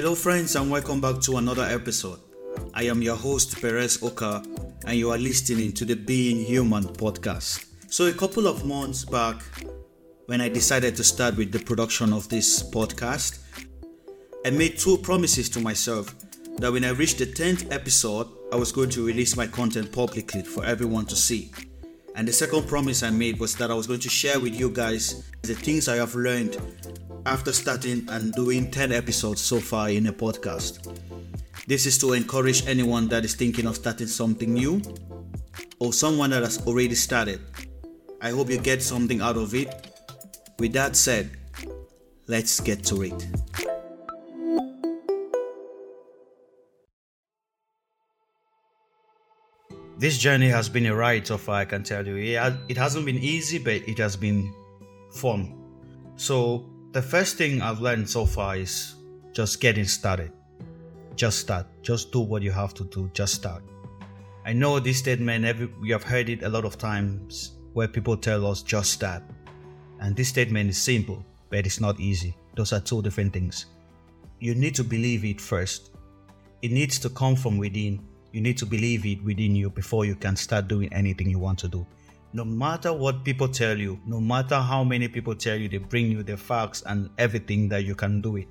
Hello, friends, and welcome back to another episode. I am your host, Perez Oka, and you are listening to the Being You Man podcast. So, a couple of months back, when I decided to start with the production of this podcast, I made two promises to myself that when I reached the 10th episode, I was going to release my content publicly for everyone to see. And the second promise I made was that I was going to share with you guys the things I have learned after starting and doing 10 episodes so far in a podcast. This is to encourage anyone that is thinking of starting something new or someone that has already started. I hope you get something out of it. With that said, let's get to it. This journey has been a ride so far, I can tell you. It hasn't been easy, but it has been fun. So, the first thing I've learned so far is just getting started. Just start. Just do what you have to do. Just start. I know this statement, every, we have heard it a lot of times where people tell us just start. And this statement is simple, but it's not easy. Those are two different things. You need to believe it first. It needs to come from within. You need to believe it within you before you can start doing anything you want to do no matter what people tell you, no matter how many people tell you, they bring you the facts and everything that you can do it.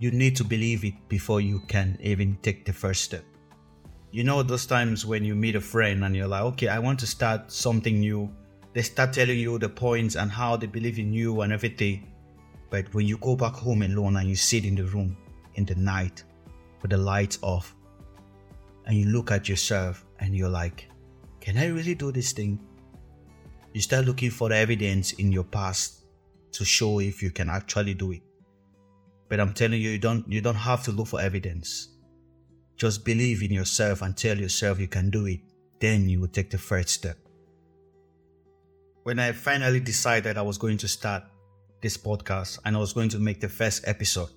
You need to believe it before you can even take the first step. You know, those times when you meet a friend and you're like, okay, I want to start something new. They start telling you the points and how they believe in you and everything. But when you go back home alone and you sit in the room in the night with the lights off and you look at yourself and you're like, can I really do this thing? You start looking for evidence in your past to show if you can actually do it. But I'm telling you, you don't you don't have to look for evidence. Just believe in yourself and tell yourself you can do it. Then you will take the first step. When I finally decided I was going to start this podcast and I was going to make the first episode,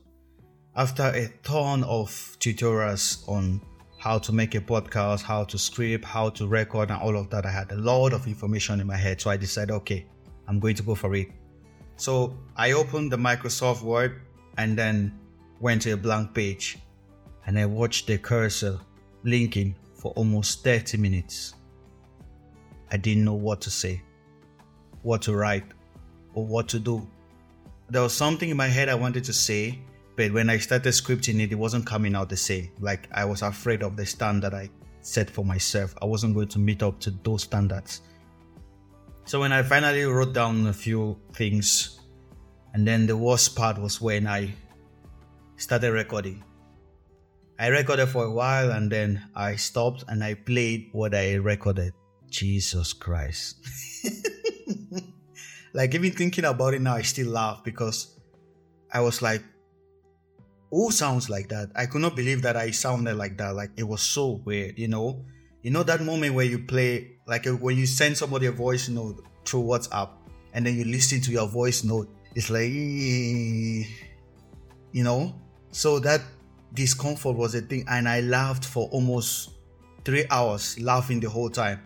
after a ton of tutorials on how to make a podcast, how to script, how to record, and all of that. I had a lot of information in my head. So I decided, okay, I'm going to go for it. So I opened the Microsoft Word and then went to a blank page and I watched the cursor blinking for almost 30 minutes. I didn't know what to say, what to write, or what to do. There was something in my head I wanted to say, but when I started scripting it, it wasn't coming out the same. Like I was afraid of the standard I set for myself. I wasn't going to meet up to those standards. So when I finally wrote down a few things, and then the worst part was when I started recording. I recorded for a while and then I stopped and I played what I recorded. Jesus Christ. like even thinking about it now, I still laugh because I was like, who sounds like that? I could not believe that I sounded like that. Like it was so weird, you know. You know that moment where you play, like uh, when you send somebody a voice note through WhatsApp, and then you listen to your voice note. It's like, you know. So that discomfort was a thing, and I laughed for almost three hours, laughing the whole time.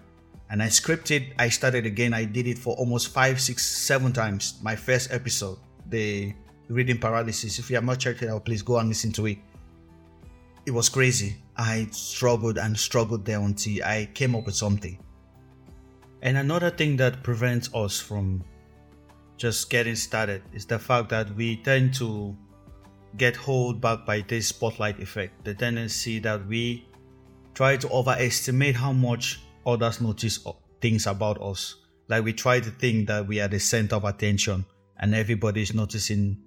And I scripted. I started again. I did it for almost five, six, seven times. My first episode, the reading paralysis. If you have not checked it out, please go and listen to it. It was crazy. I struggled and struggled there until I came up with something. And another thing that prevents us from just getting started is the fact that we tend to get held back by this spotlight effect. The tendency that we try to overestimate how much others notice things about us. Like we try to think that we are the center of attention and everybody is noticing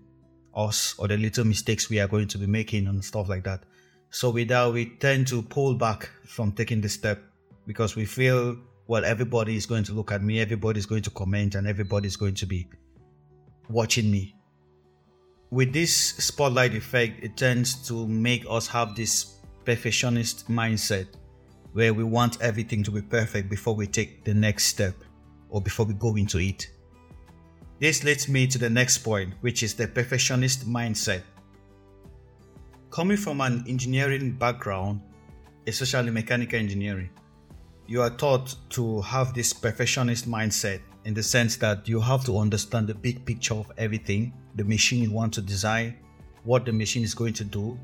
us or the little mistakes we are going to be making and stuff like that. So with that, we tend to pull back from taking the step because we feel, well, everybody is going to look at me, everybody is going to comment, and everybody is going to be watching me. With this spotlight effect, it tends to make us have this perfectionist mindset where we want everything to be perfect before we take the next step or before we go into it. This leads me to the next point, which is the perfectionist mindset. Coming from an engineering background, especially mechanical engineering, you are taught to have this perfectionist mindset in the sense that you have to understand the big picture of everything, the machine you want to design, what the machine is going to do.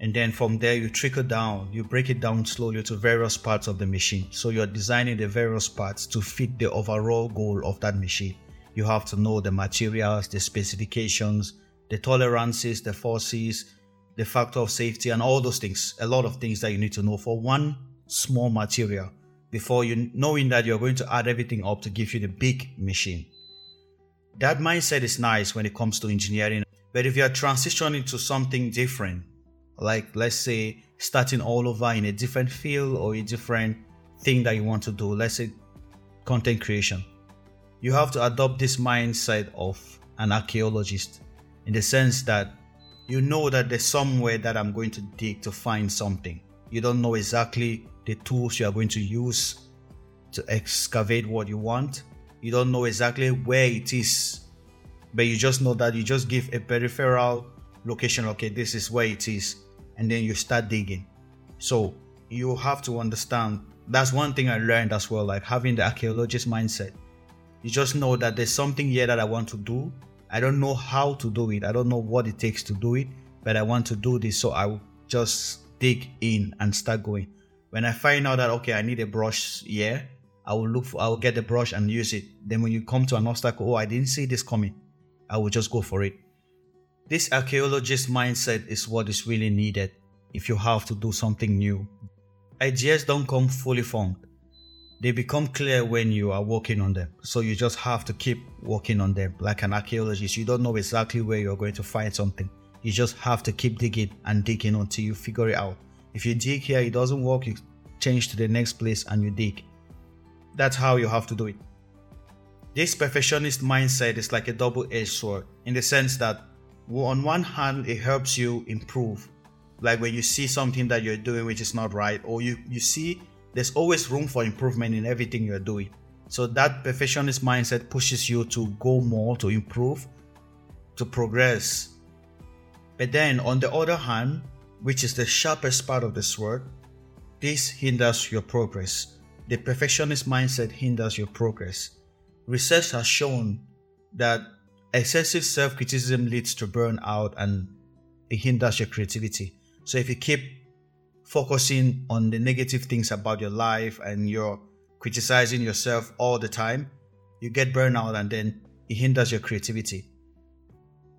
And then from there, you trickle down, you break it down slowly to various parts of the machine. So you're designing the various parts to fit the overall goal of that machine. You have to know the materials, the specifications, the tolerances, the forces, the factor of safety, and all those things. A lot of things that you need to know for one small material before you knowing that you're going to add everything up to give you the big machine. That mindset is nice when it comes to engineering, but if you're transitioning to something different, like let's say starting all over in a different field or a different thing that you want to do, let's say content creation, you have to adopt this mindset of an archaeologist in the sense that you know that there's somewhere that I'm going to dig to find something. You don't know exactly the tools you are going to use to excavate what you want. You don't know exactly where it is, but you just know that you just give a peripheral location. Okay, this is where it is, and then you start digging. So you have to understand that's one thing I learned as well, like having the archaeologist mindset. You just know that there's something here that I want to do. I don't know how to do it. I don't know what it takes to do it, but I want to do this. So I will just dig in and start going. When I find out that okay, I need a brush here, I will look for I will get the brush and use it. Then when you come to an obstacle, oh I didn't see this coming, I will just go for it. This archaeologist mindset is what is really needed if you have to do something new. Ideas don't come fully formed. They become clear when you are working on them. So you just have to keep working on them. Like an archaeologist, you don't know exactly where you're going to find something. You just have to keep digging and digging until you figure it out. If you dig here, it doesn't work, you change to the next place and you dig. That's how you have to do it. This perfectionist mindset is like a double edged sword in the sense that, on one hand, it helps you improve. Like when you see something that you're doing which is not right, or you, you see there's always room for improvement in everything you're doing. So that perfectionist mindset pushes you to go more, to improve, to progress. But then on the other hand, which is the sharpest part of the sword, this hinders your progress. The perfectionist mindset hinders your progress. Research has shown that excessive self criticism leads to burnout and it hinders your creativity. So if you keep focusing on the negative things about your life and you're criticizing yourself all the time, you get burnout and then it hinders your creativity.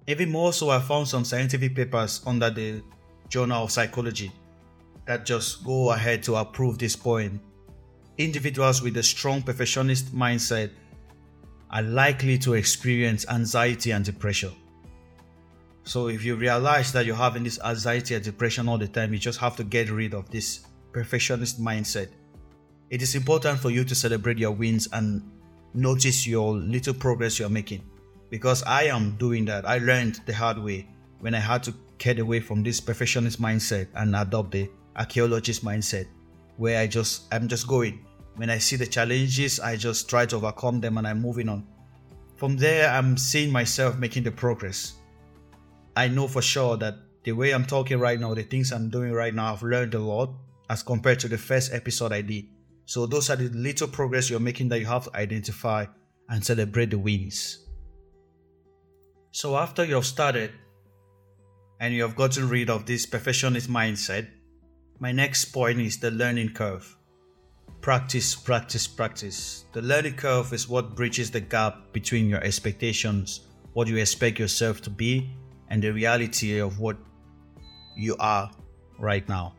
Even more so, I found some scientific papers under the Journal of Psychology that just go ahead to approve this point. Individuals with a strong perfectionist mindset are likely to experience anxiety and depression. So, if you realize that you're having this anxiety and depression all the time, you just have to get rid of this perfectionist mindset. It is important for you to celebrate your wins and notice your little progress you're making because I am doing that. I learned the hard way when I had to get away from this perfectionist mindset and adopt the archaeologist mindset where I just I'm just going. When I see the challenges, I just try to overcome them and I'm moving on. From there, I'm seeing myself making the progress. I know for sure that the way I'm talking right now, the things I'm doing right now, I've learned a lot as compared to the first episode I did. So those are the little progress you're making that you have to identify and celebrate the wins. So after you've started and you have gotten rid of this perfectionist mindset, my next point is the learning curve. Practice, practice, practice. The learning curve is what bridges the gap between your expectations, what you expect yourself to be, and the reality of what you are right now.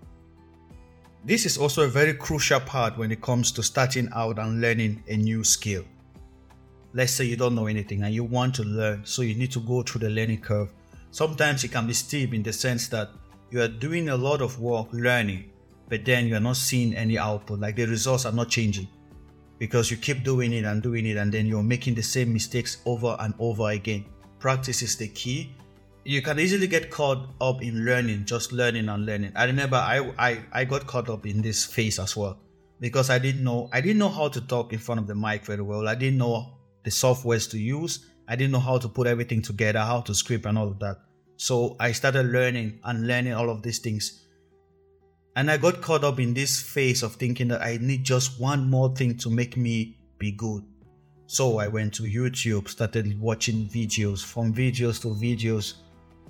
This is also a very crucial part when it comes to starting out and learning a new skill. Let's say you don't know anything and you want to learn, so you need to go through the learning curve Sometimes it can be steep in the sense that you are doing a lot of work learning, but then you are not seeing any output, like the results are not changing because you keep doing it and doing it, and then you're making the same mistakes over and over again. Practice is the key. You can easily get caught up in learning, just learning and learning. I remember I, I, I got caught up in this phase as well because I didn't know I didn't know how to talk in front of the mic very well. I didn't know the softwares to use I didn't know how to put everything together, how to script and all of that. So I started learning and learning all of these things. And I got caught up in this phase of thinking that I need just one more thing to make me be good. So I went to YouTube, started watching videos, from videos to videos,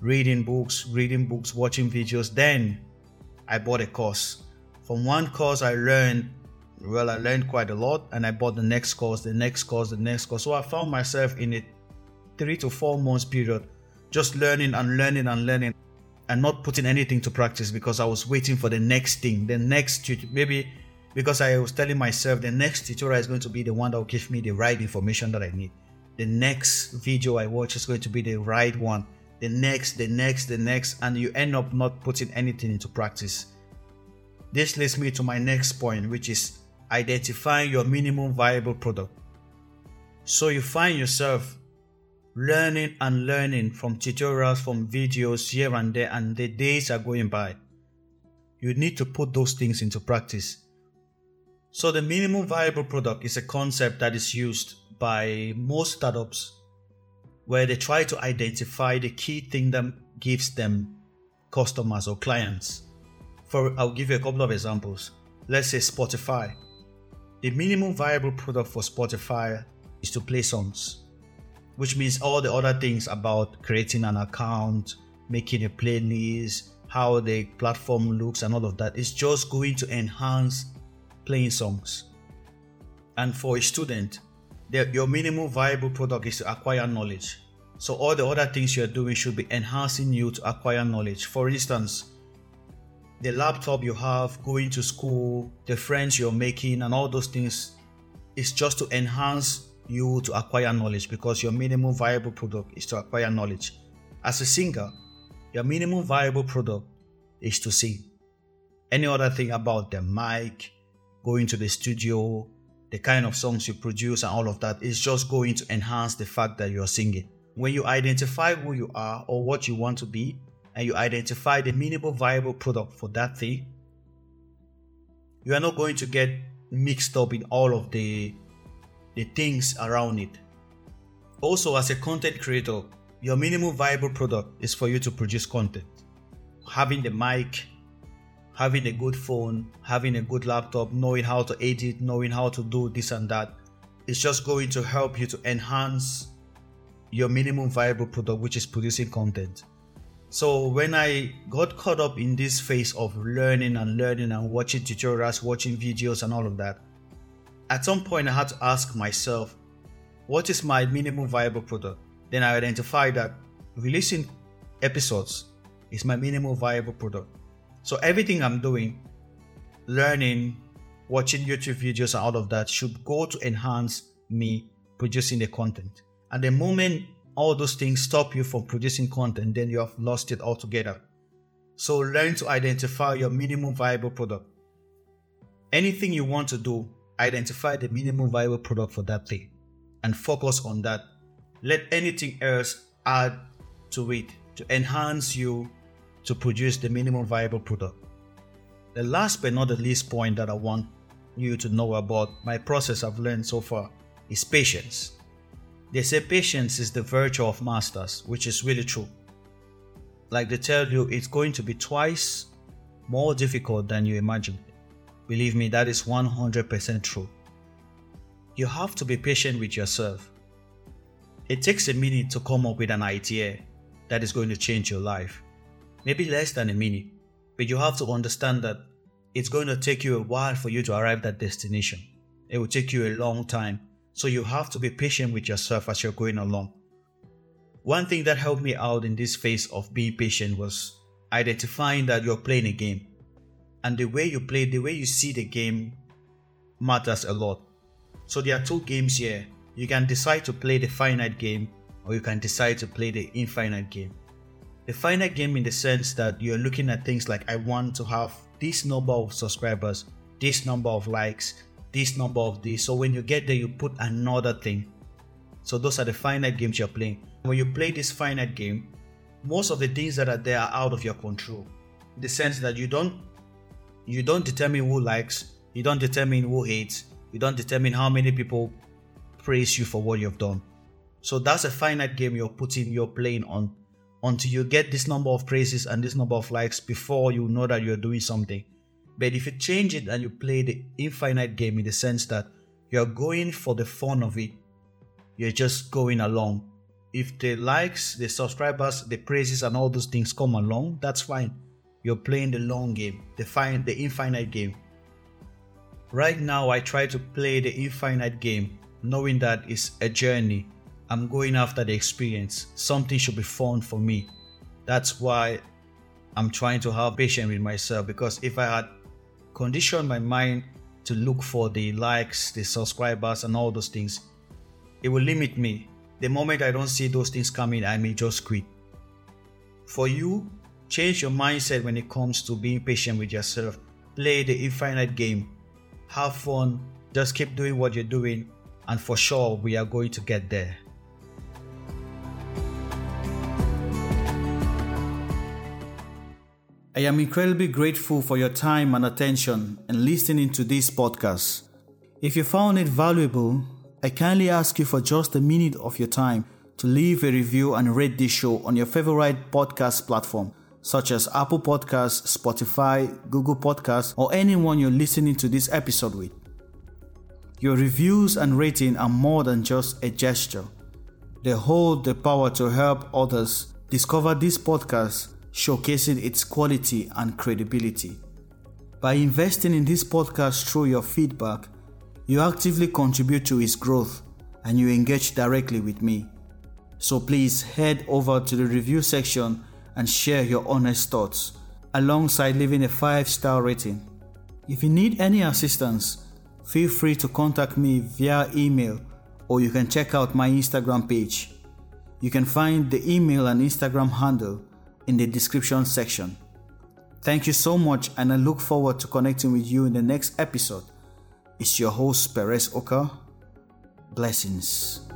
reading books, reading books, watching videos. Then I bought a course. From one course, I learned, well, I learned quite a lot, and I bought the next course, the next course, the next course. So I found myself in a three to four months period just learning and learning and learning and not putting anything to practice because I was waiting for the next thing, the next maybe because I was telling myself the next tutorial is going to be the one that will give me the right information that I need. The next video I watch is going to be the right one. The next, the next, the next, and you end up not putting anything into practice. This leads me to my next point, which is identifying your minimum viable product. So you find yourself learning and learning from tutorials, from videos here and there, and the days are going by. You need to put those things into practice. So, the minimum viable product is a concept that is used by most startups where they try to identify the key thing that gives them customers or clients. For I'll give you a couple of examples. Let's say Spotify. The minimum viable product for Spotify is to play songs which means all the other things about creating an account, making a playlist, how the platform looks, and all of that is just going to enhance playing songs. And for a student, the, your minimum viable product is to acquire knowledge. So all the other things you're doing should be enhancing you to acquire knowledge. For instance, the laptop you have, going to school, the friends you're making, and all those things is just to enhance you to acquire knowledge because your minimum viable product is to acquire knowledge. As a singer, your minimum viable product is to sing. Any other thing about the mic, going to the studio, the kind of songs you produce, and all of that is just going to enhance the fact that you're singing. When you identify who you are or what you want to be, and you identify the minimum viable product for that thing, you are not going to get mixed up in all of the the things around it. Also, as a content creator, your minimum viable product is for you to produce content. Having the mic, having a good phone, having a good laptop, knowing how to edit, knowing how to do this and that, is just going to help you to enhance your minimum viable product, which is producing content. So when I got caught up in this phase of learning and learning and watching tutorials, watching videos, and all of that, at some point, I had to ask myself, what is my minimum viable product? Then I identified that releasing episodes is my minimum viable product. So everything I'm doing, learning, watching YouTube videos, all of that should go to enhance me producing the content. And the moment all those things stop you from producing content, then you have lost it altogether. So learn to identify your minimum viable product. Anything you want to do, identify the minimum viable product for that thing and focus on that. Let anything else add to it to enhance you to produce the minimum viable product. The last but not the least point that I want you to know about my process I've learned so far is patience. They say patience is the virtue of masters, which is really true. Like they tell you, it's going to be twice more difficult than you imagined. Believe me, that is 100% true. You have to be patient with yourself. It takes a minute to come up with an idea that is going to change your life. Maybe less than a minute, but you have to understand that it's going to take you a while for you to arrive at that destination. It will take you a long time. So you have to be patient with yourself as you're going along. One thing that helped me out in this phase of being patient was identifying that you're playing a game and the way you play, the way you see the game matters a lot. So there are two games here. You can decide to play the finite game or you can decide to play the infinite game. The finite game in the sense that you're looking at things like I want to have this number of subscribers, this number of likes, this number of this. So when you get there, you put another thing. So those are the finite games you're playing. When you play this finite game, most of the things that are there are out of your control. In the sense that you don't you don't determine who likes, you don't determine who hates, you don't determine how many people praise you for what you've done. So that's a finite game you're putting, you're playing on until you get this number of praises and this number of likes before you know that you're doing something. But if you change it and you play the infinite game in the sense that you're going for the fun of it, you're just going along. if the likes, the subscribers, the praises, and all those things come along, that's fine. You're playing the long game, the fine, the infinite game. Right now, I try to play the infinite game, knowing that it's a journey. I'm going after the experience. Something should be fun for me. That's why I'm trying to have patience with myself because if I had conditioned my mind to look for the likes, the subscribers, and all those things, it will limit me. The moment I don't see those things coming, I may just quit. For you, change your mindset when it comes to being patient with yourself. Play the infinite game. Have fun. Just keep doing what you're doing, and for sure, we are going to get there. I am incredibly grateful for your time and attention and listening to this podcast. If you found it valuable, I kindly ask you for just a minute of your time to leave a review and rate this show on your favorite podcast platform, such as Apple Podcasts, Spotify, Google Podcasts, or anyone you're listening to this episode with. Your reviews and rating are more than just a gesture. They hold the power to help others discover this podcast showcasing its quality and credibility. By investing in this podcast through your feedback, you actively contribute to its growth and you engage directly with me. So please head over to the review section and share your honest thoughts alongside leaving a 5 star rating. If you need any assistance, feel free to contact me via email or you can check out my Instagram page. You can find the email and Instagram handle in the description section. Thank you so much, and I look forward to connecting with you in the next episode. It's your host, Perez Oka. Blessings.